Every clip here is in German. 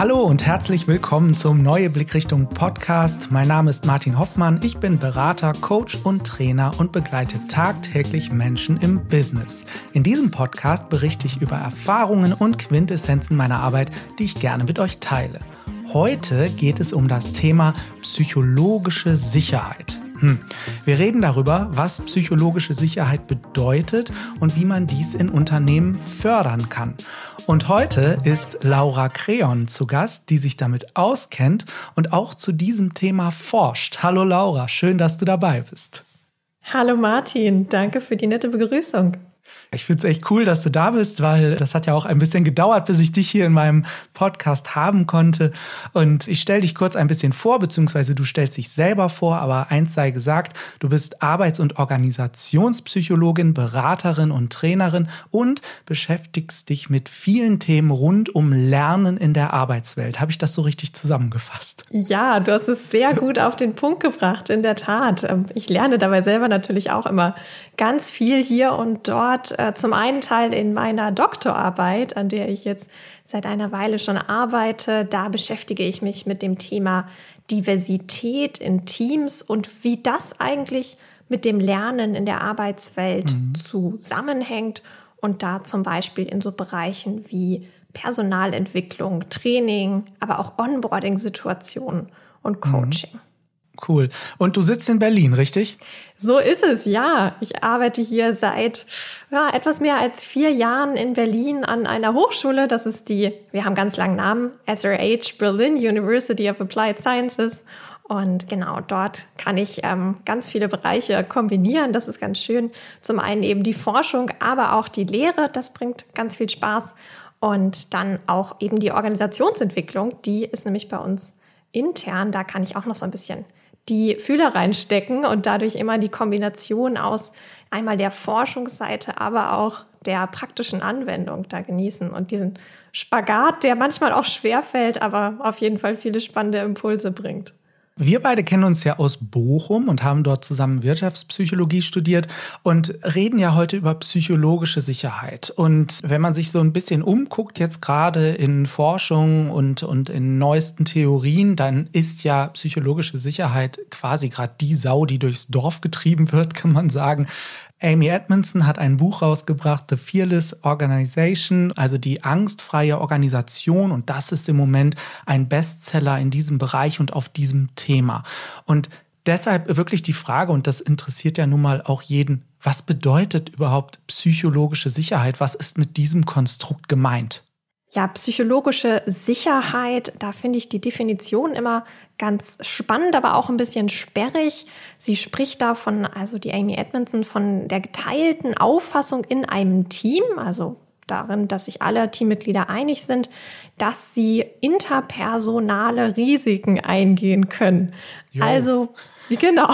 Hallo und herzlich willkommen zum Neue Blickrichtung Podcast. Mein Name ist Martin Hoffmann. Ich bin Berater, Coach und Trainer und begleite tagtäglich Menschen im Business. In diesem Podcast berichte ich über Erfahrungen und Quintessenzen meiner Arbeit, die ich gerne mit euch teile. Heute geht es um das Thema psychologische Sicherheit. Hm. Wir reden darüber, was psychologische Sicherheit bedeutet und wie man dies in Unternehmen fördern kann. Und heute ist Laura Creon zu Gast, die sich damit auskennt und auch zu diesem Thema forscht. Hallo Laura, schön, dass du dabei bist. Hallo Martin, danke für die nette Begrüßung. Ich finde es echt cool, dass du da bist, weil das hat ja auch ein bisschen gedauert, bis ich dich hier in meinem Podcast haben konnte. Und ich stelle dich kurz ein bisschen vor, beziehungsweise du stellst dich selber vor, aber eins sei gesagt, du bist Arbeits- und Organisationspsychologin, Beraterin und Trainerin und beschäftigst dich mit vielen Themen rund um Lernen in der Arbeitswelt. Habe ich das so richtig zusammengefasst? Ja, du hast es sehr gut auf den Punkt gebracht, in der Tat. Ähm, ich lerne dabei selber natürlich auch immer ganz viel hier und dort äh, zum einen Teil in meiner Doktorarbeit, an der ich jetzt seit einer Weile schon arbeite. Da beschäftige ich mich mit dem Thema Diversität in Teams und wie das eigentlich mit dem Lernen in der Arbeitswelt mhm. zusammenhängt und da zum Beispiel in so Bereichen wie Personalentwicklung, Training, aber auch Onboarding-Situationen und mhm. Coaching. Mhm. Cool. Und du sitzt in Berlin, richtig? So ist es, ja. Ich arbeite hier seit ja, etwas mehr als vier Jahren in Berlin an einer Hochschule. Das ist die, wir haben ganz langen Namen, SRH Berlin University of Applied Sciences. Und genau dort kann ich ähm, ganz viele Bereiche kombinieren. Das ist ganz schön. Zum einen eben die Forschung, aber auch die Lehre. Das bringt ganz viel Spaß. Und dann auch eben die Organisationsentwicklung. Die ist nämlich bei uns intern. Da kann ich auch noch so ein bisschen die Fühler reinstecken und dadurch immer die Kombination aus einmal der Forschungsseite, aber auch der praktischen Anwendung da genießen und diesen Spagat, der manchmal auch schwer fällt, aber auf jeden Fall viele spannende Impulse bringt. Wir beide kennen uns ja aus Bochum und haben dort zusammen Wirtschaftspsychologie studiert und reden ja heute über psychologische Sicherheit. Und wenn man sich so ein bisschen umguckt, jetzt gerade in Forschung und, und in neuesten Theorien, dann ist ja psychologische Sicherheit quasi gerade die Sau, die durchs Dorf getrieben wird, kann man sagen. Amy Edmondson hat ein Buch rausgebracht, The Fearless Organization, also die angstfreie Organisation. Und das ist im Moment ein Bestseller in diesem Bereich und auf diesem Thema. Und deshalb wirklich die Frage, und das interessiert ja nun mal auch jeden, was bedeutet überhaupt psychologische Sicherheit? Was ist mit diesem Konstrukt gemeint? Ja, psychologische Sicherheit, da finde ich die Definition immer ganz spannend, aber auch ein bisschen sperrig. Sie spricht da von, also die Amy Edmondson, von der geteilten Auffassung in einem Team, also darin, dass sich alle Teammitglieder einig sind, dass sie interpersonale Risiken eingehen können. Jo. Also, genau.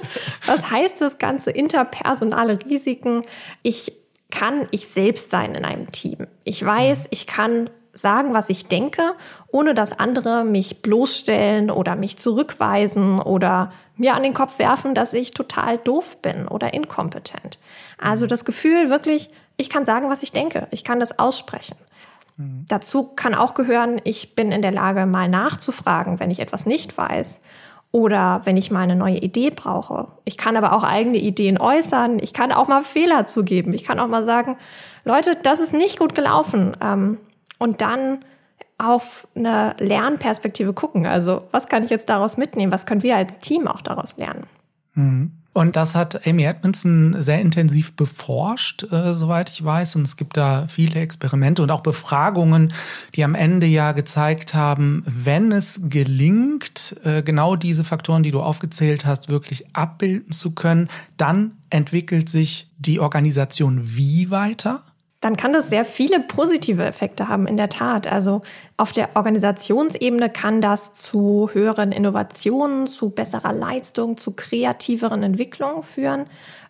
Was heißt das ganze interpersonale Risiken? Ich kann ich selbst sein in einem Team. Ich weiß, ich kann sagen, was ich denke, ohne dass andere mich bloßstellen oder mich zurückweisen oder mir an den Kopf werfen, dass ich total doof bin oder inkompetent. Also das Gefühl wirklich, ich kann sagen, was ich denke. Ich kann das aussprechen. Mhm. Dazu kann auch gehören, ich bin in der Lage, mal nachzufragen, wenn ich etwas nicht weiß oder wenn ich mal eine neue Idee brauche. Ich kann aber auch eigene Ideen äußern. Ich kann auch mal Fehler zugeben. Ich kann auch mal sagen, Leute, das ist nicht gut gelaufen. Ähm, und dann auf eine Lernperspektive gucken. Also was kann ich jetzt daraus mitnehmen? Was können wir als Team auch daraus lernen? Mhm. Und das hat Amy Edmondson sehr intensiv beforscht, äh, soweit ich weiß. Und es gibt da viele Experimente und auch Befragungen, die am Ende ja gezeigt haben, wenn es gelingt, äh, genau diese Faktoren, die du aufgezählt hast, wirklich abbilden zu können, dann entwickelt sich die Organisation wie weiter? Dann kann das sehr viele positive Effekte haben, in der Tat. Also auf der Organisationsebene kann das zu höheren Innovationen, zu besserer Leistung, zu kreativeren Entwicklungen führen.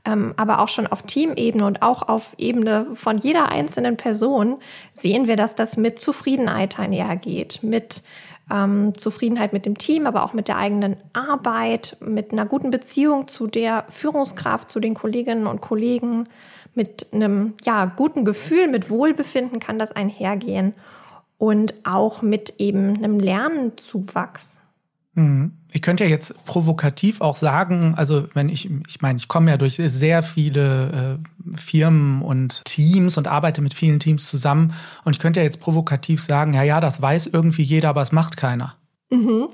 Ähm, aber auch schon auf Teamebene und auch auf Ebene von jeder einzelnen Person sehen wir, dass das mit Zufriedenheit einhergeht, mit ähm, Zufriedenheit mit dem Team, aber auch mit der eigenen Arbeit, mit einer guten Beziehung zu der Führungskraft, zu den Kolleginnen und Kollegen mit einem ja, guten Gefühl, mit Wohlbefinden kann das einhergehen. und auch mit eben einem Lernzuwachs. Mhm. Ich könnte ja jetzt provokativ auch sagen, also wenn ich, ich meine, ich komme ja durch sehr viele äh, Firmen und Teams und arbeite mit vielen Teams zusammen und ich könnte ja jetzt provokativ sagen, ja, ja, das weiß irgendwie jeder, aber es macht keiner. Mhm.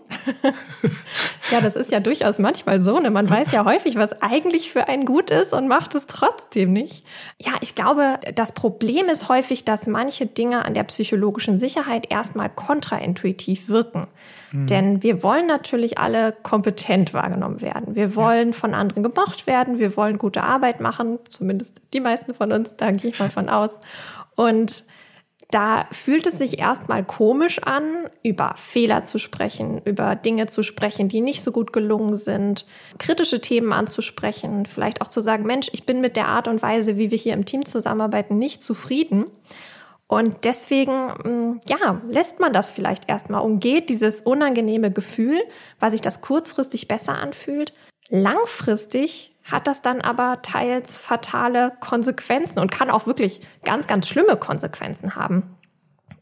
ja, das ist ja durchaus manchmal so. Ne? Man weiß ja häufig, was eigentlich für einen gut ist und macht es trotzdem nicht. Ja, ich glaube, das Problem ist häufig, dass manche Dinge an der psychologischen Sicherheit erstmal kontraintuitiv wirken. Mhm. Denn wir wollen natürlich alle kompetent wahrgenommen werden. Wir wollen ja. von anderen gemocht werden. Wir wollen gute Arbeit machen. Zumindest die meisten von uns, da gehe ich mal von aus. Und da fühlt es sich erstmal komisch an, über Fehler zu sprechen, über Dinge zu sprechen, die nicht so gut gelungen sind, kritische Themen anzusprechen, vielleicht auch zu sagen, Mensch, ich bin mit der Art und Weise, wie wir hier im Team zusammenarbeiten, nicht zufrieden. Und deswegen, mm, ja, lässt man das vielleicht erstmal und geht dieses unangenehme Gefühl, weil sich das kurzfristig besser anfühlt. Langfristig hat das dann aber teils fatale Konsequenzen und kann auch wirklich ganz, ganz schlimme Konsequenzen haben.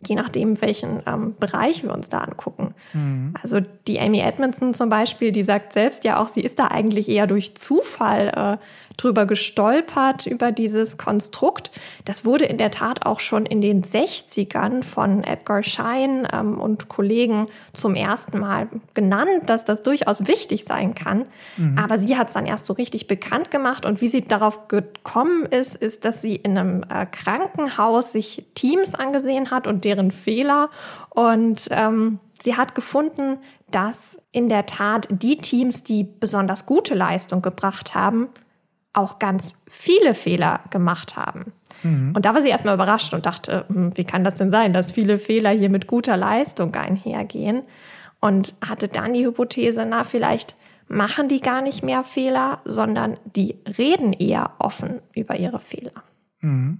Je nachdem, welchen ähm, Bereich wir uns da angucken. Mhm. Also die Amy Edmondson zum Beispiel, die sagt selbst ja auch, sie ist da eigentlich eher durch Zufall äh, drüber gestolpert, über dieses Konstrukt. Das wurde in der Tat auch schon in den 60ern von Edgar Schein ähm, und Kollegen zum ersten Mal genannt, dass das durchaus wichtig sein kann. Mhm. Aber sie hat es dann erst so richtig bekannt gemacht. Und wie sie darauf gekommen ist, ist, dass sie in einem äh, Krankenhaus sich Teams angesehen hat und deren Fehler. Und ähm, sie hat gefunden, dass in der Tat die Teams, die besonders gute Leistung gebracht haben, auch ganz viele Fehler gemacht haben. Mhm. Und da war sie erstmal überrascht und dachte, hm, wie kann das denn sein, dass viele Fehler hier mit guter Leistung einhergehen? Und hatte dann die Hypothese, na, vielleicht machen die gar nicht mehr Fehler, sondern die reden eher offen über ihre Fehler. Mhm.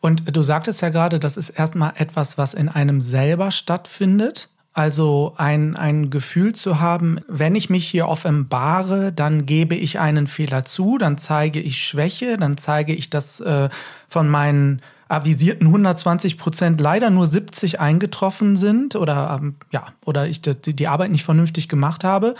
Und du sagtest ja gerade, das ist erstmal etwas, was in einem selber stattfindet. Also ein, ein Gefühl zu haben, wenn ich mich hier offenbare, dann gebe ich einen Fehler zu, dann zeige ich Schwäche, dann zeige ich, dass äh, von meinen avisierten 120 Prozent leider nur 70 eingetroffen sind oder ähm, ja, oder ich die, die Arbeit nicht vernünftig gemacht habe.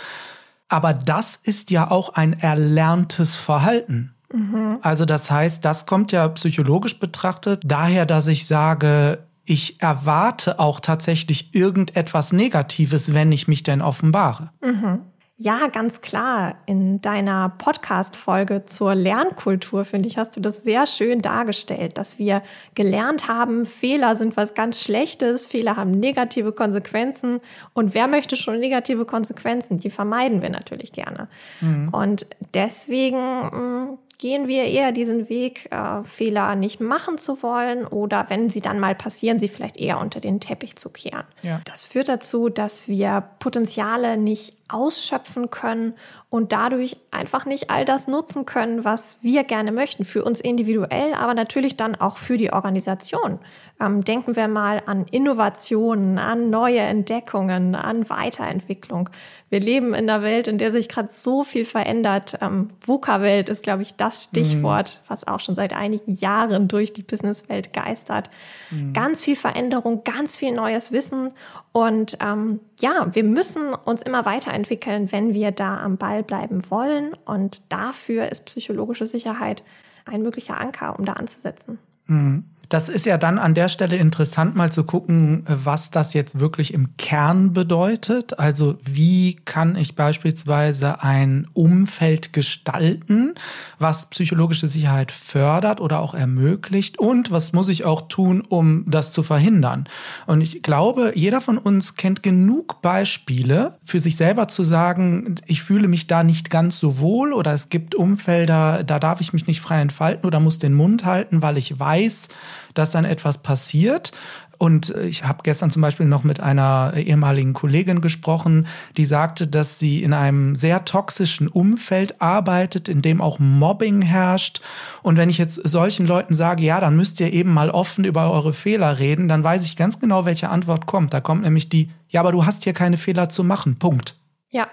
Aber das ist ja auch ein erlerntes Verhalten. Mhm. Also das heißt, das kommt ja psychologisch betrachtet daher, dass ich sage, ich erwarte auch tatsächlich irgendetwas Negatives, wenn ich mich denn offenbare. Mhm. Ja, ganz klar. In deiner Podcast-Folge zur Lernkultur, finde ich, hast du das sehr schön dargestellt, dass wir gelernt haben, Fehler sind was ganz Schlechtes, Fehler haben negative Konsequenzen. Und wer möchte schon negative Konsequenzen? Die vermeiden wir natürlich gerne. Mhm. Und deswegen mm, gehen wir eher diesen Weg, äh, Fehler nicht machen zu wollen oder wenn sie dann mal passieren, sie vielleicht eher unter den Teppich zu kehren. Ja. Das führt dazu, dass wir Potenziale nicht ausschöpfen können und dadurch einfach nicht all das nutzen können, was wir gerne möchten, für uns individuell, aber natürlich dann auch für die Organisation. Ähm, denken wir mal an Innovationen, an neue Entdeckungen, an Weiterentwicklung. Wir leben in einer Welt, in der sich gerade so viel verändert. Ähm, VUCA-Welt ist, glaube ich, das Stichwort, mhm. was auch schon seit einigen Jahren durch die Businesswelt geistert. Mhm. Ganz viel Veränderung, ganz viel neues Wissen und ähm, ja, wir müssen uns immer weiterentwickeln, wenn wir da am Ball bleiben wollen. Und dafür ist psychologische Sicherheit ein möglicher Anker, um da anzusetzen. Mhm. Das ist ja dann an der Stelle interessant, mal zu gucken, was das jetzt wirklich im Kern bedeutet. Also wie kann ich beispielsweise ein Umfeld gestalten, was psychologische Sicherheit fördert oder auch ermöglicht und was muss ich auch tun, um das zu verhindern. Und ich glaube, jeder von uns kennt genug Beispiele für sich selber zu sagen, ich fühle mich da nicht ganz so wohl oder es gibt Umfelder, da darf ich mich nicht frei entfalten oder muss den Mund halten, weil ich weiß, dass dann etwas passiert. Und ich habe gestern zum Beispiel noch mit einer ehemaligen Kollegin gesprochen, die sagte, dass sie in einem sehr toxischen Umfeld arbeitet, in dem auch Mobbing herrscht. Und wenn ich jetzt solchen Leuten sage, ja, dann müsst ihr eben mal offen über eure Fehler reden, dann weiß ich ganz genau, welche Antwort kommt. Da kommt nämlich die, ja, aber du hast hier keine Fehler zu machen. Punkt. Ja.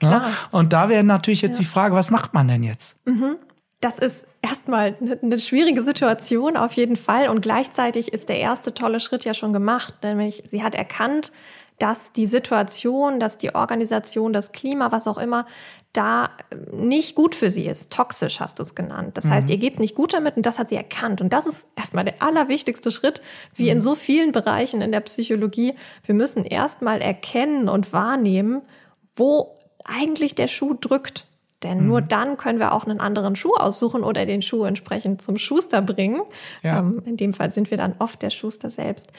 Klar. Ja? Und da wäre natürlich jetzt ja. die Frage, was macht man denn jetzt? Mhm. Das ist erstmal eine, eine schwierige Situation auf jeden Fall. Und gleichzeitig ist der erste tolle Schritt ja schon gemacht, nämlich sie hat erkannt, dass die Situation, dass die Organisation, das Klima, was auch immer, da nicht gut für sie ist. Toxisch hast du es genannt. Das mhm. heißt, ihr geht's nicht gut damit und das hat sie erkannt. Und das ist erstmal der allerwichtigste Schritt, wie mhm. in so vielen Bereichen in der Psychologie. Wir müssen erstmal erkennen und wahrnehmen, wo eigentlich der Schuh drückt. Denn mhm. nur dann können wir auch einen anderen Schuh aussuchen oder den Schuh entsprechend zum Schuster bringen. Ja. Ähm, in dem Fall sind wir dann oft der Schuster selbst.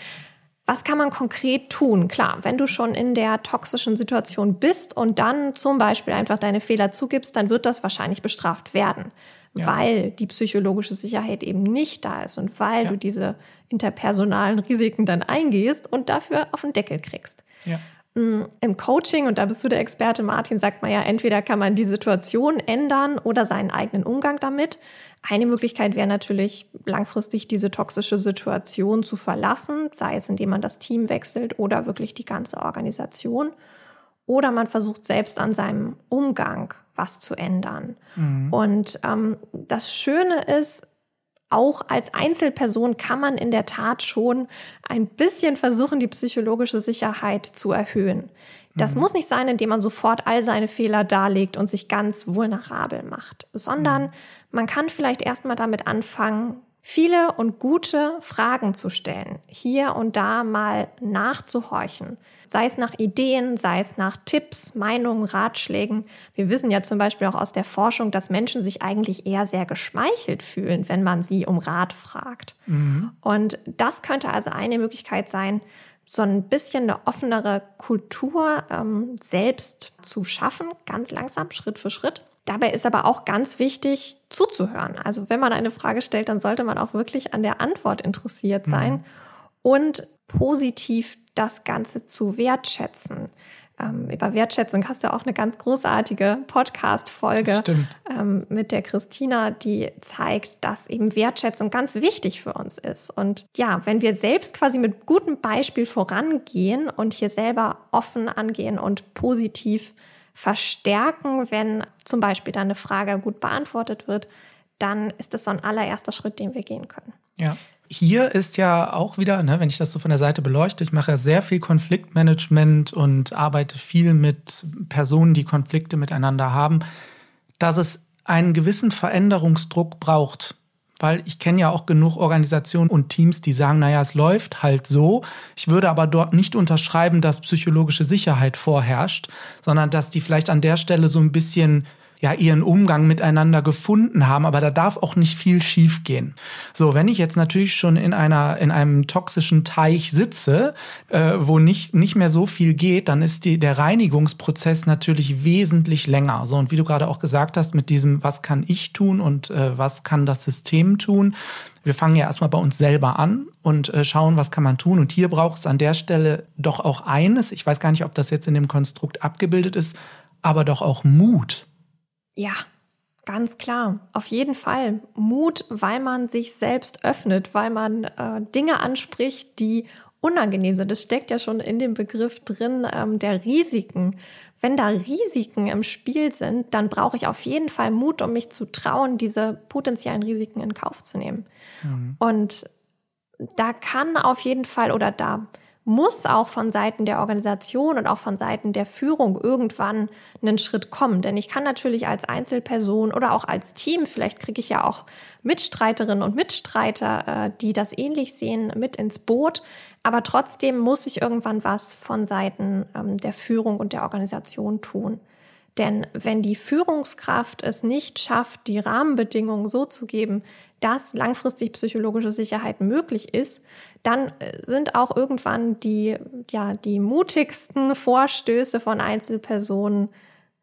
Was kann man konkret tun? Klar, wenn du schon in der toxischen Situation bist und dann zum Beispiel einfach deine Fehler zugibst, dann wird das wahrscheinlich bestraft werden, ja. weil die psychologische Sicherheit eben nicht da ist und weil ja. du diese interpersonalen Risiken dann eingehst und dafür auf den Deckel kriegst. Ja. Mm, Im Coaching, und da bist du der Experte, Martin, sagt man ja, entweder kann man die Situation ändern oder seinen eigenen Umgang damit. Eine Möglichkeit wäre natürlich, langfristig diese toxische Situation zu verlassen, sei es indem man das Team wechselt oder wirklich die ganze Organisation. Oder man versucht selbst an seinem Umgang was zu ändern. Mhm. Und ähm, das Schöne ist, auch als Einzelperson kann man in der Tat schon ein bisschen versuchen, die psychologische Sicherheit zu erhöhen. Das mhm. muss nicht sein, indem man sofort all seine Fehler darlegt und sich ganz vulnerabel macht, sondern mhm. man kann vielleicht erstmal damit anfangen, viele und gute Fragen zu stellen, hier und da mal nachzuhorchen, sei es nach Ideen, sei es nach Tipps, Meinungen, Ratschlägen. Wir wissen ja zum Beispiel auch aus der Forschung, dass Menschen sich eigentlich eher sehr geschmeichelt fühlen, wenn man sie um Rat fragt. Mhm. Und das könnte also eine Möglichkeit sein, so ein bisschen eine offenere Kultur ähm, selbst zu schaffen, ganz langsam, Schritt für Schritt. Dabei ist aber auch ganz wichtig, zuzuhören. Also wenn man eine Frage stellt, dann sollte man auch wirklich an der Antwort interessiert sein mhm. und positiv das Ganze zu wertschätzen ähm, über Wertschätzung hast du auch eine ganz großartige Podcast-Folge ähm, mit der Christina, die zeigt, dass eben Wertschätzung ganz wichtig für uns ist. Und ja, wenn wir selbst quasi mit gutem Beispiel vorangehen und hier selber offen angehen und positiv verstärken, wenn zum Beispiel dann eine Frage gut beantwortet wird, dann ist das so ein allererster Schritt, den wir gehen können. Ja hier ist ja auch wieder, ne, wenn ich das so von der Seite beleuchte, ich mache sehr viel Konfliktmanagement und arbeite viel mit Personen, die Konflikte miteinander haben, dass es einen gewissen Veränderungsdruck braucht. Weil ich kenne ja auch genug Organisationen und Teams, die sagen, naja, es läuft halt so. Ich würde aber dort nicht unterschreiben, dass psychologische Sicherheit vorherrscht, sondern dass die vielleicht an der Stelle so ein bisschen ja ihren Umgang miteinander gefunden haben, aber da darf auch nicht viel schiefgehen. So, wenn ich jetzt natürlich schon in einer in einem toxischen Teich sitze, äh, wo nicht nicht mehr so viel geht, dann ist die der Reinigungsprozess natürlich wesentlich länger. So und wie du gerade auch gesagt hast mit diesem was kann ich tun und äh, was kann das System tun, wir fangen ja erstmal bei uns selber an und äh, schauen, was kann man tun. Und hier braucht es an der Stelle doch auch eines, ich weiß gar nicht, ob das jetzt in dem Konstrukt abgebildet ist, aber doch auch Mut. Ja, ganz klar. Auf jeden Fall. Mut, weil man sich selbst öffnet, weil man äh, Dinge anspricht, die unangenehm sind. Das steckt ja schon in dem Begriff drin ähm, der Risiken. Wenn da Risiken im Spiel sind, dann brauche ich auf jeden Fall Mut, um mich zu trauen, diese potenziellen Risiken in Kauf zu nehmen. Mhm. Und da kann auf jeden Fall oder da muss auch von Seiten der Organisation und auch von Seiten der Führung irgendwann einen Schritt kommen. Denn ich kann natürlich als Einzelperson oder auch als Team, vielleicht kriege ich ja auch Mitstreiterinnen und Mitstreiter, äh, die das ähnlich sehen, mit ins Boot. Aber trotzdem muss ich irgendwann was von Seiten ähm, der Führung und der Organisation tun. Denn wenn die Führungskraft es nicht schafft, die Rahmenbedingungen so zu geben, dass langfristig psychologische Sicherheit möglich ist, dann äh, sind auch irgendwann die, ja, die mutigsten Vorstöße von Einzelpersonen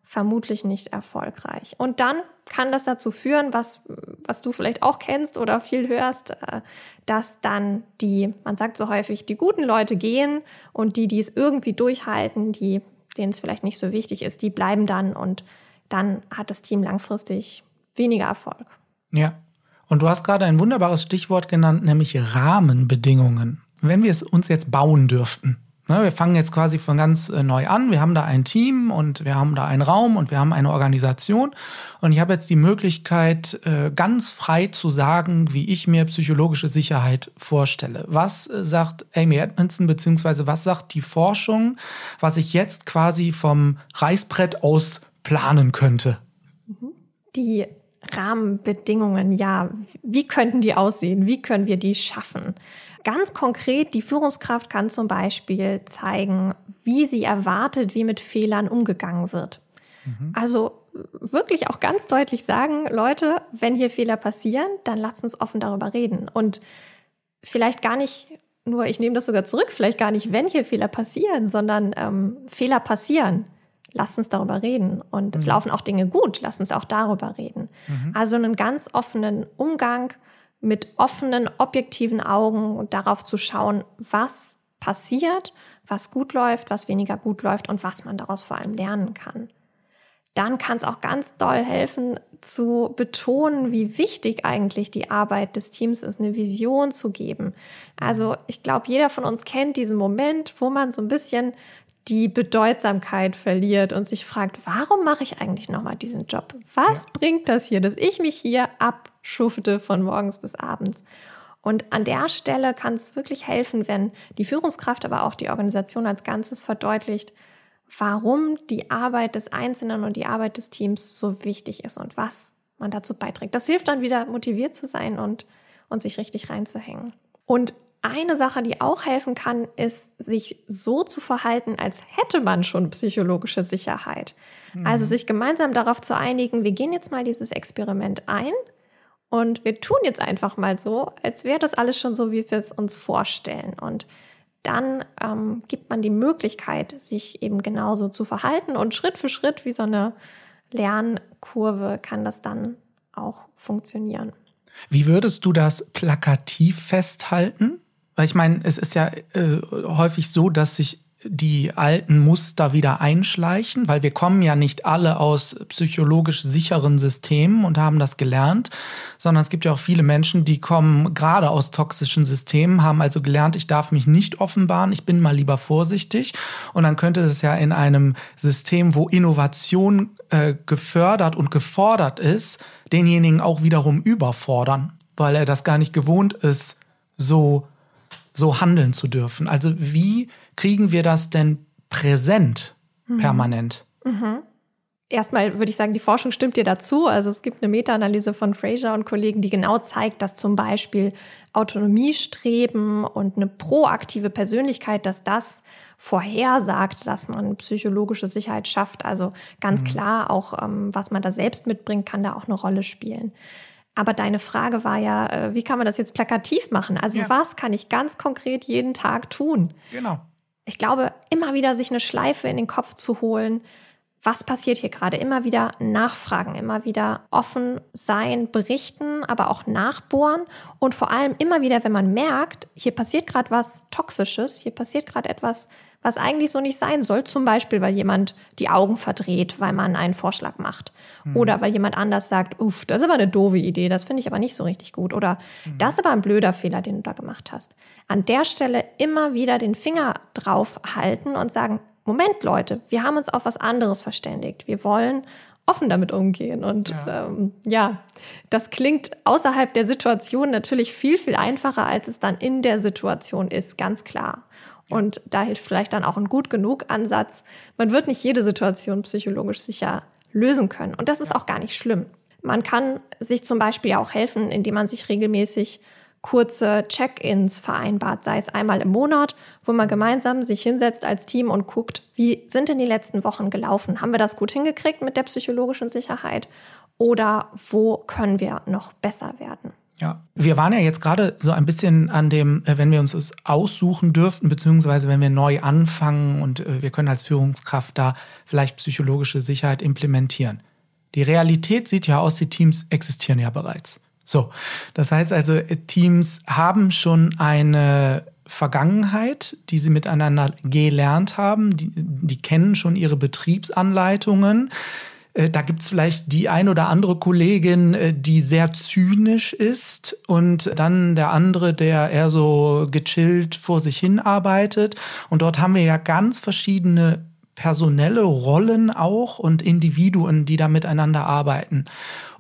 vermutlich nicht erfolgreich. Und dann kann das dazu führen, was, was du vielleicht auch kennst oder viel hörst, äh, dass dann die, man sagt so häufig, die guten Leute gehen und die, die es irgendwie durchhalten, die, denen es vielleicht nicht so wichtig ist, die bleiben dann und dann hat das Team langfristig weniger Erfolg. Ja, und du hast gerade ein wunderbares Stichwort genannt, nämlich Rahmenbedingungen. Wenn wir es uns jetzt bauen dürften, Ne, wir fangen jetzt quasi von ganz äh, neu an. Wir haben da ein Team und wir haben da einen Raum und wir haben eine Organisation. Und ich habe jetzt die Möglichkeit, äh, ganz frei zu sagen, wie ich mir psychologische Sicherheit vorstelle. Was äh, sagt Amy Edmondson, beziehungsweise was sagt die Forschung, was ich jetzt quasi vom Reißbrett aus planen könnte? Die Rahmenbedingungen, ja, wie könnten die aussehen? Wie können wir die schaffen? Ganz konkret, die Führungskraft kann zum Beispiel zeigen, wie sie erwartet, wie mit Fehlern umgegangen wird. Mhm. Also wirklich auch ganz deutlich sagen, Leute, wenn hier Fehler passieren, dann lasst uns offen darüber reden. Und vielleicht gar nicht nur, ich nehme das sogar zurück, vielleicht gar nicht, wenn hier Fehler passieren, sondern ähm, Fehler passieren. Lasst uns darüber reden. Und mhm. es laufen auch Dinge gut, lasst uns auch darüber reden. Mhm. Also einen ganz offenen Umgang mit offenen, objektiven Augen und darauf zu schauen, was passiert, was gut läuft, was weniger gut läuft und was man daraus vor allem lernen kann. Dann kann es auch ganz doll helfen, zu betonen, wie wichtig eigentlich die Arbeit des Teams ist, eine Vision zu geben. Also ich glaube, jeder von uns kennt diesen Moment, wo man so ein bisschen die Bedeutsamkeit verliert und sich fragt, warum mache ich eigentlich nochmal diesen Job? Was ja. bringt das hier, dass ich mich hier abschufte von morgens bis abends? Und an der Stelle kann es wirklich helfen, wenn die Führungskraft, aber auch die Organisation als Ganzes verdeutlicht, warum die Arbeit des Einzelnen und die Arbeit des Teams so wichtig ist und was man dazu beiträgt. Das hilft dann wieder motiviert zu sein und, und sich richtig reinzuhängen. Und eine Sache, die auch helfen kann, ist, sich so zu verhalten, als hätte man schon psychologische Sicherheit. Mhm. Also sich gemeinsam darauf zu einigen, wir gehen jetzt mal dieses Experiment ein und wir tun jetzt einfach mal so, als wäre das alles schon so, wie wir es uns vorstellen. Und dann ähm, gibt man die Möglichkeit, sich eben genauso zu verhalten und Schritt für Schritt wie so eine Lernkurve kann das dann auch funktionieren. Wie würdest du das plakativ festhalten? Weil ich meine, es ist ja äh, häufig so, dass sich die alten Muster wieder einschleichen, weil wir kommen ja nicht alle aus psychologisch sicheren Systemen und haben das gelernt, sondern es gibt ja auch viele Menschen, die kommen gerade aus toxischen Systemen, haben also gelernt, ich darf mich nicht offenbaren, ich bin mal lieber vorsichtig. Und dann könnte es ja in einem System, wo Innovation äh, gefördert und gefordert ist, denjenigen auch wiederum überfordern, weil er das gar nicht gewohnt ist, so so handeln zu dürfen. Also wie kriegen wir das denn präsent mhm. permanent? Mhm. Erstmal würde ich sagen, die Forschung stimmt dir dazu. Also es gibt eine Meta-Analyse von Fraser und Kollegen, die genau zeigt, dass zum Beispiel Autonomiestreben und eine proaktive Persönlichkeit, dass das vorhersagt, dass man psychologische Sicherheit schafft. Also ganz mhm. klar, auch ähm, was man da selbst mitbringt, kann da auch eine Rolle spielen. Aber deine Frage war ja, äh, wie kann man das jetzt plakativ machen? Also ja. was kann ich ganz konkret jeden Tag tun? Genau. Ich glaube, immer wieder sich eine Schleife in den Kopf zu holen, was passiert hier gerade? Immer wieder nachfragen, immer wieder offen sein, berichten, aber auch nachbohren und vor allem immer wieder, wenn man merkt, hier passiert gerade was Toxisches, hier passiert gerade etwas, was eigentlich so nicht sein soll. Zum Beispiel, weil jemand die Augen verdreht, weil man einen Vorschlag macht. Mhm. Oder weil jemand anders sagt, uff, das ist aber eine doofe Idee, das finde ich aber nicht so richtig gut. Oder mhm. das ist aber ein blöder Fehler, den du da gemacht hast. An der Stelle immer wieder den Finger drauf halten und sagen, Moment, Leute, wir haben uns auf was anderes verständigt. Wir wollen offen damit umgehen. Und ja. Ähm, ja, das klingt außerhalb der Situation natürlich viel, viel einfacher, als es dann in der Situation ist, ganz klar. Und da hilft vielleicht dann auch ein gut genug Ansatz. Man wird nicht jede Situation psychologisch sicher lösen können. Und das ist auch gar nicht schlimm. Man kann sich zum Beispiel auch helfen, indem man sich regelmäßig kurze Check-ins vereinbart, sei es einmal im Monat, wo man gemeinsam sich hinsetzt als Team und guckt, wie sind denn die letzten Wochen gelaufen? Haben wir das gut hingekriegt mit der psychologischen Sicherheit? Oder wo können wir noch besser werden? Ja, wir waren ja jetzt gerade so ein bisschen an dem, äh, wenn wir uns das aussuchen dürften, beziehungsweise wenn wir neu anfangen und äh, wir können als Führungskraft da vielleicht psychologische Sicherheit implementieren. Die Realität sieht ja aus, die Teams existieren ja bereits. So, das heißt also, äh, Teams haben schon eine Vergangenheit, die sie miteinander gelernt haben, die, die kennen schon ihre Betriebsanleitungen da gibt's vielleicht die ein oder andere Kollegin, äh, die sehr zynisch ist und dann der andere, der eher so gechillt vor sich hin arbeitet. Und dort haben wir ja ganz verschiedene personelle Rollen auch und Individuen, die da miteinander arbeiten.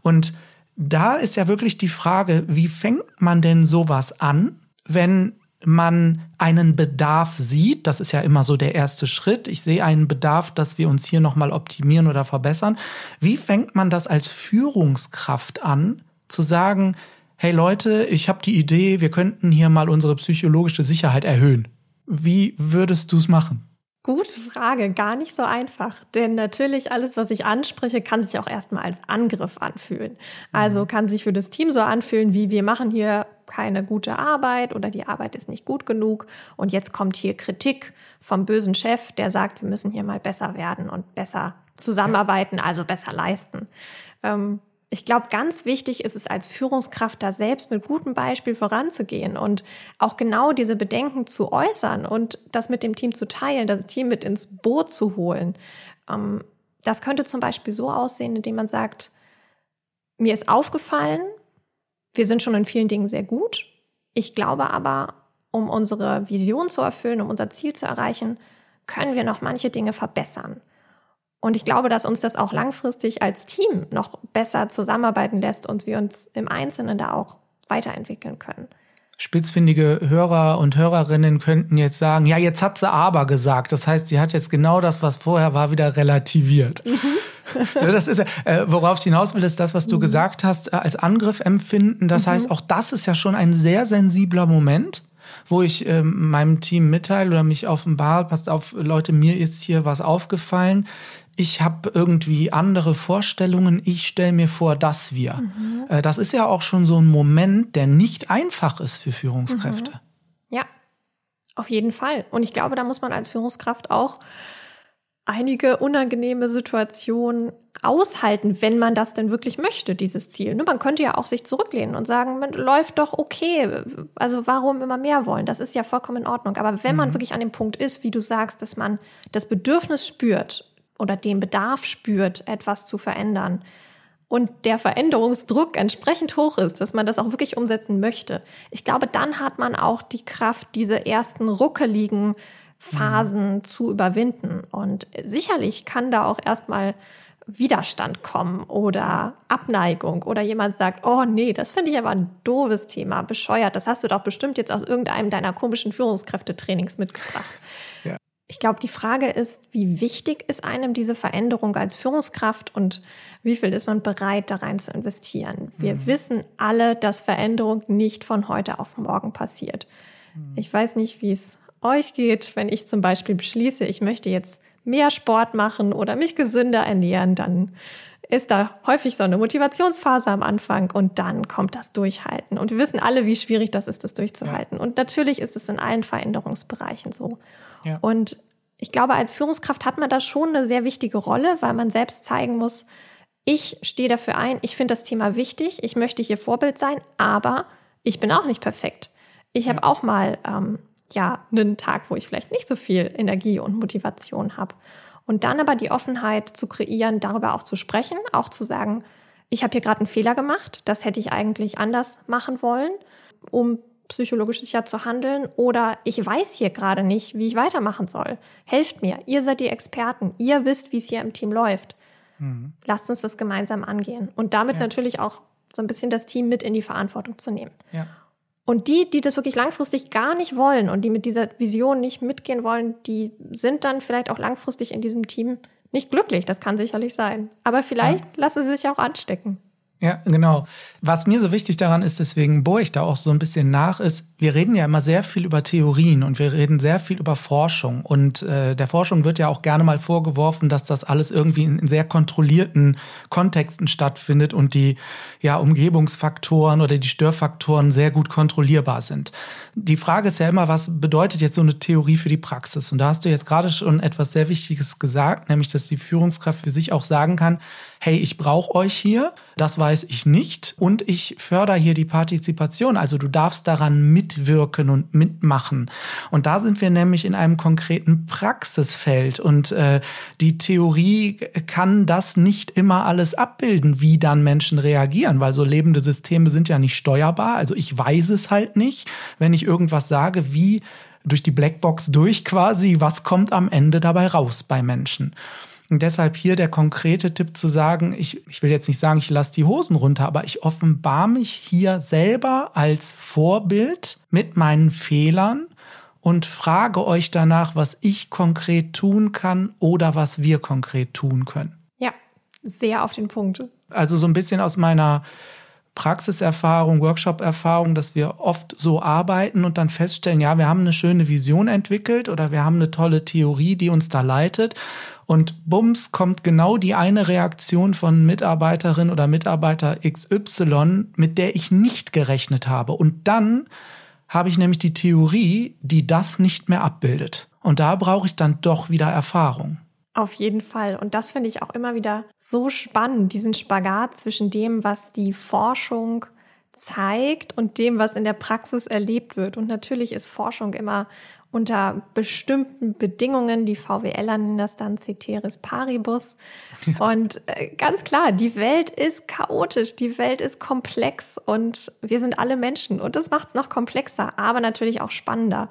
Und da ist ja wirklich die Frage, wie fängt man denn sowas an, wenn man einen Bedarf sieht, das ist ja immer so der erste Schritt. Ich sehe einen Bedarf, dass wir uns hier nochmal optimieren oder verbessern. Wie fängt man das als Führungskraft an, zu sagen, hey Leute, ich habe die Idee, wir könnten hier mal unsere psychologische Sicherheit erhöhen. Wie würdest du es machen? Gute Frage, gar nicht so einfach. Denn natürlich alles, was ich anspreche, kann sich auch erstmal als Angriff anfühlen. Also mhm. kann sich für das Team so anfühlen, wie wir machen hier keine gute Arbeit oder die Arbeit ist nicht gut genug. Und jetzt kommt hier Kritik vom bösen Chef, der sagt, wir müssen hier mal besser werden und besser zusammenarbeiten, also besser leisten. Ähm, ich glaube, ganz wichtig ist es als Führungskraft, da selbst mit gutem Beispiel voranzugehen und auch genau diese Bedenken zu äußern und das mit dem Team zu teilen, das Team mit ins Boot zu holen. Ähm, das könnte zum Beispiel so aussehen, indem man sagt, mir ist aufgefallen, wir sind schon in vielen Dingen sehr gut. Ich glaube aber, um unsere Vision zu erfüllen, um unser Ziel zu erreichen, können wir noch manche Dinge verbessern. Und ich glaube, dass uns das auch langfristig als Team noch besser zusammenarbeiten lässt und wir uns im Einzelnen da auch weiterentwickeln können. Spitzfindige Hörer und Hörerinnen könnten jetzt sagen, ja, jetzt hat sie aber gesagt. Das heißt, sie hat jetzt genau das, was vorher war, wieder relativiert. Mhm. das ist, äh, worauf ich hinaus will, ist das, was du mhm. gesagt hast, äh, als Angriff empfinden. Das mhm. heißt, auch das ist ja schon ein sehr sensibler Moment wo ich äh, meinem Team mitteile oder mich offenbar, passt auf, Leute, mir ist hier was aufgefallen ich habe irgendwie andere Vorstellungen, ich stelle mir vor, dass wir. Mhm. Äh, das ist ja auch schon so ein Moment, der nicht einfach ist für Führungskräfte. Mhm. Ja, auf jeden Fall. Und ich glaube, da muss man als Führungskraft auch einige unangenehme Situationen aushalten, wenn man das denn wirklich möchte, dieses Ziel. Ne, man könnte ja auch sich zurücklehnen und sagen, man läuft doch okay. Also warum immer mehr wollen? Das ist ja vollkommen in Ordnung. Aber wenn man mhm. wirklich an dem Punkt ist, wie du sagst, dass man das Bedürfnis spürt, oder den Bedarf spürt, etwas zu verändern und der Veränderungsdruck entsprechend hoch ist, dass man das auch wirklich umsetzen möchte, ich glaube, dann hat man auch die Kraft, diese ersten ruckeligen Phasen mhm. zu überwinden. Und sicherlich kann da auch erstmal Widerstand kommen oder Abneigung oder jemand sagt, oh nee, das finde ich aber ein doofes Thema, bescheuert. Das hast du doch bestimmt jetzt aus irgendeinem deiner komischen Führungskräftetrainings mitgebracht. Ja. Ich glaube, die Frage ist, wie wichtig ist einem diese Veränderung als Führungskraft und wie viel ist man bereit, da rein zu investieren? Wir mhm. wissen alle, dass Veränderung nicht von heute auf morgen passiert. Mhm. Ich weiß nicht, wie es euch geht, wenn ich zum Beispiel beschließe, ich möchte jetzt mehr Sport machen oder mich gesünder ernähren, dann ist da häufig so eine Motivationsphase am Anfang und dann kommt das Durchhalten. Und wir wissen alle, wie schwierig das ist, das durchzuhalten. Ja. Und natürlich ist es in allen Veränderungsbereichen so. Ja. Und ich glaube, als Führungskraft hat man da schon eine sehr wichtige Rolle, weil man selbst zeigen muss, ich stehe dafür ein, ich finde das Thema wichtig, ich möchte hier Vorbild sein, aber ich bin auch nicht perfekt. Ich habe auch mal ähm, ja einen Tag, wo ich vielleicht nicht so viel Energie und Motivation habe. Und dann aber die Offenheit zu kreieren, darüber auch zu sprechen, auch zu sagen, ich habe hier gerade einen Fehler gemacht, das hätte ich eigentlich anders machen wollen, um psychologisch sicher zu handeln oder ich weiß hier gerade nicht, wie ich weitermachen soll. Helft mir, ihr seid die Experten, ihr wisst, wie es hier im Team läuft. Mhm. Lasst uns das gemeinsam angehen und damit ja. natürlich auch so ein bisschen das Team mit in die Verantwortung zu nehmen. Ja. Und die, die das wirklich langfristig gar nicht wollen und die mit dieser Vision nicht mitgehen wollen, die sind dann vielleicht auch langfristig in diesem Team nicht glücklich. Das kann sicherlich sein. Aber vielleicht ja. lassen sie sich auch anstecken. Ja, genau. Was mir so wichtig daran ist, deswegen bohre ich da auch so ein bisschen nach, ist, wir reden ja immer sehr viel über Theorien und wir reden sehr viel über Forschung. Und äh, der Forschung wird ja auch gerne mal vorgeworfen, dass das alles irgendwie in, in sehr kontrollierten Kontexten stattfindet und die ja, Umgebungsfaktoren oder die Störfaktoren sehr gut kontrollierbar sind. Die Frage ist ja immer, was bedeutet jetzt so eine Theorie für die Praxis? Und da hast du jetzt gerade schon etwas sehr Wichtiges gesagt, nämlich dass die Führungskraft für sich auch sagen kann, hey, ich brauche euch hier Das weiß ich nicht. Und ich fördere hier die Partizipation. Also du darfst daran mitwirken und mitmachen. Und da sind wir nämlich in einem konkreten Praxisfeld. Und äh, die Theorie kann das nicht immer alles abbilden, wie dann Menschen reagieren, weil so lebende Systeme sind ja nicht steuerbar. Also ich weiß es halt nicht, wenn ich irgendwas sage, wie durch die Blackbox durch quasi, was kommt am Ende dabei raus bei Menschen. Und deshalb hier der konkrete Tipp zu sagen, ich, ich will jetzt nicht sagen, ich lasse die Hosen runter, aber ich offenbar mich hier selber als Vorbild mit meinen Fehlern und frage euch danach, was ich konkret tun kann oder was wir konkret tun können. Ja, sehr auf den Punkt. Also so ein bisschen aus meiner Praxiserfahrung, Workshop-Erfahrung, dass wir oft so arbeiten und dann feststellen, ja, wir haben eine schöne Vision entwickelt oder wir haben eine tolle Theorie, die uns da leitet und bums kommt genau die eine Reaktion von Mitarbeiterin oder Mitarbeiter XY, mit der ich nicht gerechnet habe. Und dann habe ich nämlich die Theorie, die das nicht mehr abbildet. Und da brauche ich dann doch wieder Erfahrung. Auf jeden Fall. Und das finde ich auch immer wieder so spannend, diesen Spagat zwischen dem, was die Forschung zeigt und dem, was in der Praxis erlebt wird. Und natürlich ist Forschung immer unter bestimmten Bedingungen. Die VWLer nennen das dann Ceteris Paribus. Und äh, ganz klar, die Welt ist chaotisch, die Welt ist komplex und wir sind alle Menschen. Und das macht es noch komplexer, aber natürlich auch spannender.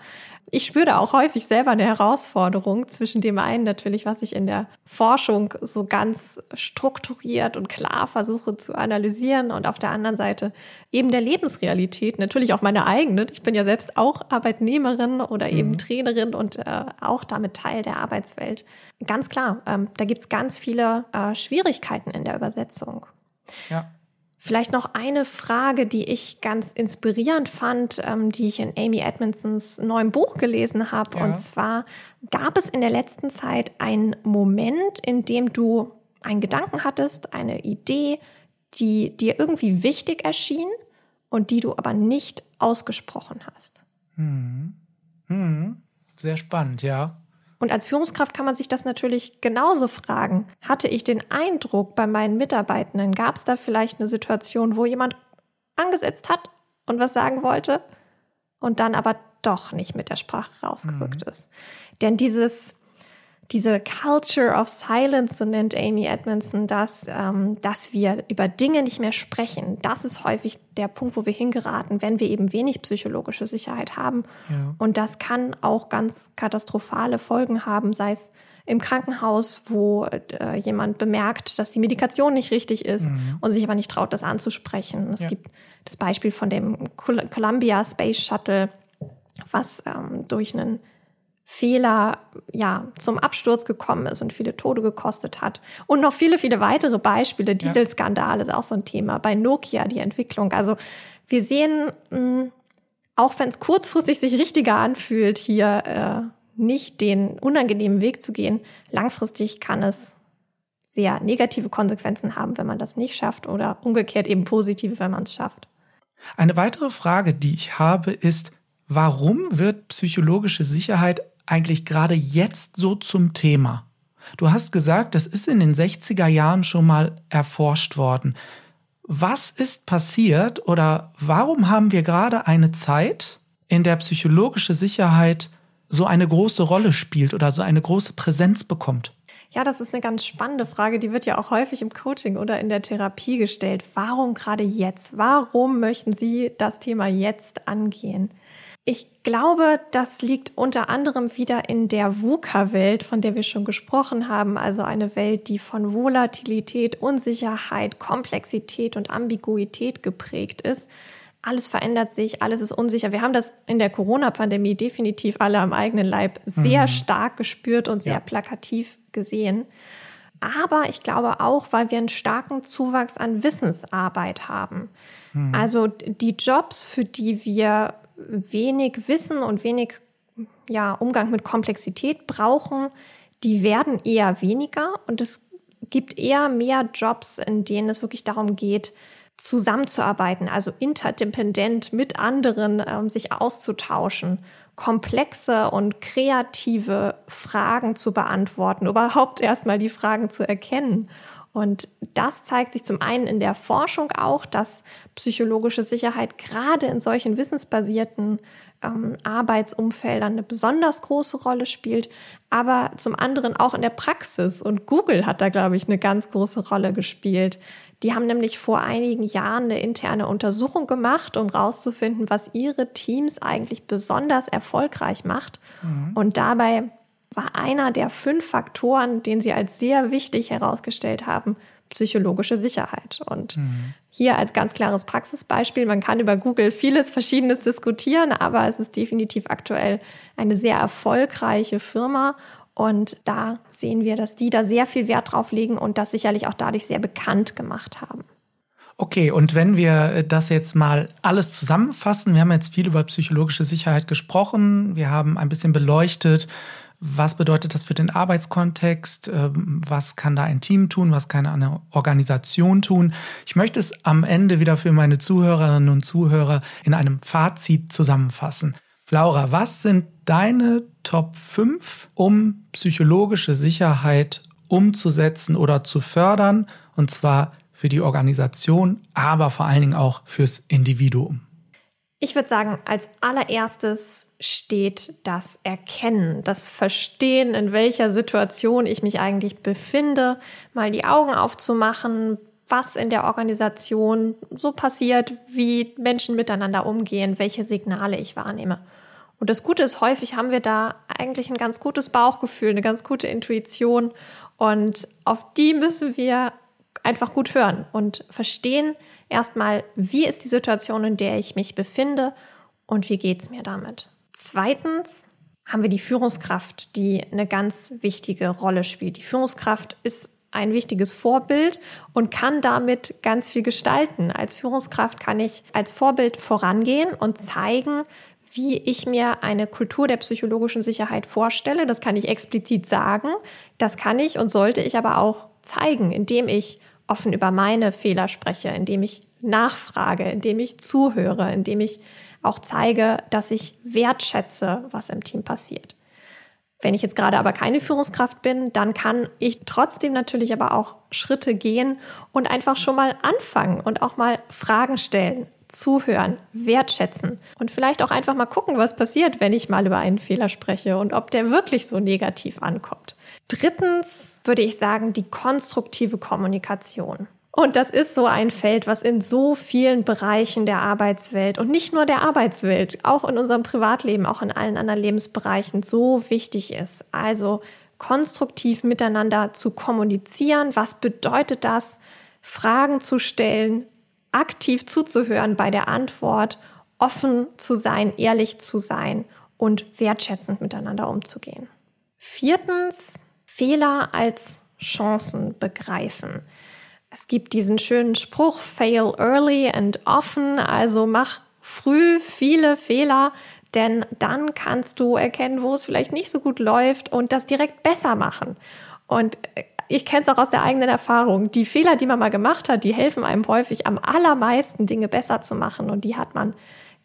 Ich spüre da auch häufig selber eine Herausforderung zwischen dem einen natürlich, was ich in der Forschung so ganz strukturiert und klar versuche zu analysieren und auf der anderen Seite eben der Lebensrealität, natürlich auch meine eigene. Ich bin ja selbst auch Arbeitnehmerin oder eben mhm. Trainerin und äh, auch damit Teil der Arbeitswelt. Ganz klar, ähm, da gibt's ganz viele äh, Schwierigkeiten in der Übersetzung. Ja. Vielleicht noch eine Frage, die ich ganz inspirierend fand, ähm, die ich in Amy Edmondsons neuem Buch gelesen habe. Ja. Und zwar gab es in der letzten Zeit einen Moment, in dem du einen Gedanken hattest, eine Idee, die dir irgendwie wichtig erschien und die du aber nicht ausgesprochen hast. Hm. Hm. Sehr spannend, ja. Und als Führungskraft kann man sich das natürlich genauso fragen. Hatte ich den Eindruck bei meinen Mitarbeitenden, gab es da vielleicht eine Situation, wo jemand angesetzt hat und was sagen wollte und dann aber doch nicht mit der Sprache rausgerückt mhm. ist? Denn dieses diese Culture of Silence, so nennt Amy Edmondson das, ähm, dass wir über Dinge nicht mehr sprechen. Das ist häufig der Punkt, wo wir hingeraten, wenn wir eben wenig psychologische Sicherheit haben. Ja. Und das kann auch ganz katastrophale Folgen haben, sei es im Krankenhaus, wo äh, jemand bemerkt, dass die Medikation nicht richtig ist mhm. und sich aber nicht traut, das anzusprechen. Es ja. gibt das Beispiel von dem Columbia Space Shuttle, was ähm, durch einen Fehler ja zum Absturz gekommen ist und viele Tode gekostet hat. Und noch viele, viele weitere Beispiele. Dieselskandal ist auch so ein Thema. Bei Nokia die Entwicklung. Also wir sehen, hm, auch wenn es kurzfristig sich richtiger anfühlt, hier äh, nicht den unangenehmen Weg zu gehen, langfristig kann es sehr negative Konsequenzen haben, wenn man das nicht schafft oder umgekehrt eben positive, wenn man es schafft. Eine weitere Frage, die ich habe, ist, warum wird psychologische Sicherheit eigentlich gerade jetzt so zum Thema? Du hast gesagt, das ist in den 60er Jahren schon mal erforscht worden. Was ist passiert oder warum haben wir gerade eine Zeit, in der psychologische Sicherheit so eine große Rolle spielt oder so eine große Präsenz bekommt? Ja, das ist eine ganz spannende Frage. Die wird ja auch häufig im Coaching oder in der Therapie gestellt. Warum gerade jetzt? Warum möchten Sie das Thema jetzt angehen? Ich glaube, das liegt unter anderem wieder in der VUCA-Welt, von der wir schon gesprochen haben, also eine Welt, die von Volatilität, Unsicherheit, Komplexität und Ambiguität geprägt ist. Alles verändert sich, alles ist unsicher. Wir haben das in der Corona-Pandemie definitiv alle am eigenen Leib sehr mhm. stark gespürt und sehr ja. plakativ gesehen. Aber ich glaube auch, weil wir einen starken Zuwachs an Wissensarbeit haben. Mhm. Also die Jobs, für die wir wenig Wissen und wenig ja, Umgang mit Komplexität brauchen, die werden eher weniger und es gibt eher mehr Jobs, in denen es wirklich darum geht, zusammenzuarbeiten, also interdependent mit anderen ähm, sich auszutauschen, komplexe und kreative Fragen zu beantworten, überhaupt erstmal die Fragen zu erkennen Und das zeigt sich zum einen in der Forschung auch, dass psychologische Sicherheit gerade in solchen wissensbasierten ähm, Arbeitsumfeldern eine besonders große Rolle spielt, aber zum anderen auch in der Praxis. Und Google hat da, glaube ich, eine ganz große Rolle gespielt. Die haben nämlich vor einigen Jahren eine interne Untersuchung gemacht, um herauszufinden, was ihre Teams eigentlich besonders erfolgreich macht. Mhm. Und dabei war einer der fünf Faktoren, den sie als sehr wichtig herausgestellt haben, psychologische Sicherheit. Und mhm. hier als ganz klares Praxisbeispiel, man kann über Google vieles Verschiedenes diskutieren, aber es ist definitiv aktuell eine sehr erfolgreiche Firma. Und da sehen wir, dass die da sehr viel Wert drauf legen und das sicherlich auch dadurch sehr bekannt gemacht haben. Okay, und wenn wir das jetzt mal alles zusammenfassen, wir haben jetzt viel über psychologische Sicherheit gesprochen, wir haben ein bisschen beleuchtet, was bedeutet das für den Arbeitskontext? Ähm, was kann da ein Team tun? Was kann eine Organisation tun? Ich möchte es am Ende wieder für meine Zuhörerinnen und Zuhörer in einem Fazit zusammenfassen. Laura, was sind deine Top 5, um psychologische Sicherheit umzusetzen oder zu fördern? Und zwar für die Organisation, aber vor allen Dingen auch fürs Individuum. Ich würde sagen, als allererstes steht das Erkennen, das Verstehen, in welcher Situation ich mich eigentlich befinde, mal die Augen aufzumachen, was in der Organisation so passiert, wie Menschen miteinander umgehen, welche Signale ich wahrnehme. Und das Gute ist, häufig haben wir da eigentlich ein ganz gutes Bauchgefühl, eine ganz gute Intuition und auf die müssen wir einfach gut hören und verstehen erstmal, wie ist die Situation, in der ich mich befinde und wie geht es mir damit. Zweitens haben wir die Führungskraft, die eine ganz wichtige Rolle spielt. Die Führungskraft ist ein wichtiges Vorbild und kann damit ganz viel gestalten. Als Führungskraft kann ich als Vorbild vorangehen und zeigen, wie ich mir eine Kultur der psychologischen Sicherheit vorstelle. Das kann ich explizit sagen. Das kann ich und sollte ich aber auch zeigen, indem ich offen über meine Fehler spreche, indem ich nachfrage, indem ich zuhöre, indem ich auch zeige, dass ich wertschätze, was im Team passiert. Wenn ich jetzt gerade aber keine Führungskraft bin, dann kann ich trotzdem natürlich aber auch Schritte gehen und einfach schon mal anfangen und auch mal Fragen stellen, zuhören, wertschätzen und vielleicht auch einfach mal gucken, was passiert, wenn ich mal über einen Fehler spreche und ob der wirklich so negativ ankommt. Drittens würde ich sagen, die konstruktive Kommunikation. Und das ist so ein Feld, was in so vielen Bereichen der Arbeitswelt und nicht nur der Arbeitswelt, auch in unserem Privatleben, auch in allen anderen Lebensbereichen so wichtig ist. Also konstruktiv miteinander zu kommunizieren. Was bedeutet das? Fragen zu stellen, aktiv zuzuhören bei der Antwort, offen zu sein, ehrlich zu sein und wertschätzend miteinander umzugehen. Viertens, Fehler als Chancen begreifen. Es gibt diesen schönen Spruch, fail early and often, also mach früh viele Fehler, denn dann kannst du erkennen, wo es vielleicht nicht so gut läuft und das direkt besser machen. Und äh, ich kenne es auch aus der eigenen Erfahrung. Die Fehler, die man mal gemacht hat, die helfen einem häufig am allermeisten, Dinge besser zu machen. Und die hat man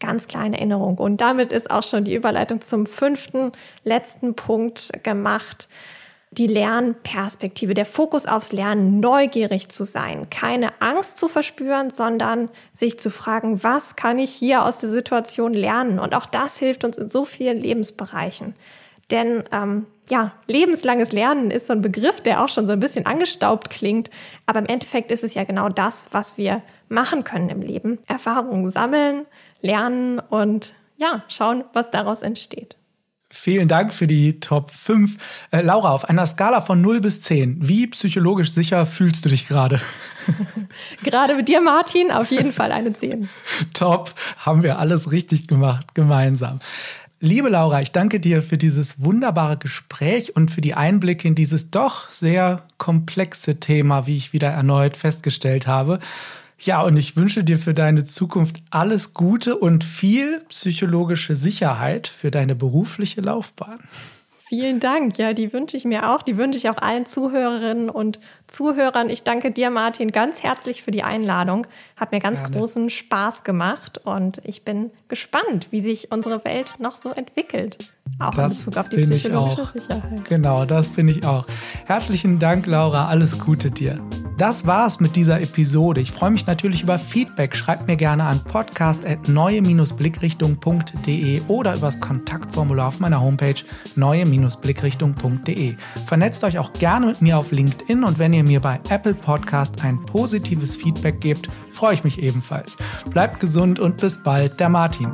ganz kleine Erinnerung. Und damit ist auch schon die Überleitung zum fünften, letzten Punkt gemacht die Lernperspektive, der Fokus aufs Lernen, neugierig zu sein, keine Angst zu verspüren, sondern sich zu fragen, was kann ich hier aus der Situation lernen? Und auch das hilft uns in so vielen Lebensbereichen. Denn ähm, ja, lebenslanges Lernen ist so ein Begriff, der auch schon so ein bisschen angestaubt klingt. Aber im Endeffekt ist es ja genau das, was wir machen können im Leben. Erfahrungen sammeln, lernen und ja, schauen, was daraus entsteht. Vielen Dank für die Top 5. Äh, Laura, auf einer Skala von 0 bis 10, wie psychologisch sicher fühlst du dich gerade? gerade mit dir, Martin, auf jeden Fall eine 10. Top, haben wir alles richtig gemacht, gemeinsam. Liebe Laura, ich danke dir für dieses wunderbare Gespräch und für die Einblicke in dieses doch sehr komplexe Thema, wie ich wieder erneut festgestellt habe. Ja, und ich wünsche dir für deine Zukunft alles Gute und viel psychologische Sicherheit für deine berufliche Laufbahn. Vielen Dank. Ja, die wünsche ich mir auch. Die wünsche ich auch allen Zuhörerinnen und Zuhörern. Ich danke dir, Martin, ganz herzlich für die Einladung. Hat mir ganz Gerne. großen Spaß gemacht und ich bin gespannt, wie sich unsere Welt noch so entwickelt. Auch das in Bezug auf die psychologische Sicherheit. Genau, das bin ich auch. Herzlichen Dank, Laura. Alles Gute dir. Das war's mit dieser Episode. Ich freue mich natürlich über Feedback. Schreibt mir gerne an podcast.neue-blickrichtung.de oder übers Kontaktformular auf meiner Homepage neue-blickrichtung.de. Vernetzt euch auch gerne mit mir auf LinkedIn und wenn ihr mir bei Apple Podcast ein positives Feedback gebt, freue ich mich ebenfalls. Bleibt gesund und bis bald, der Martin.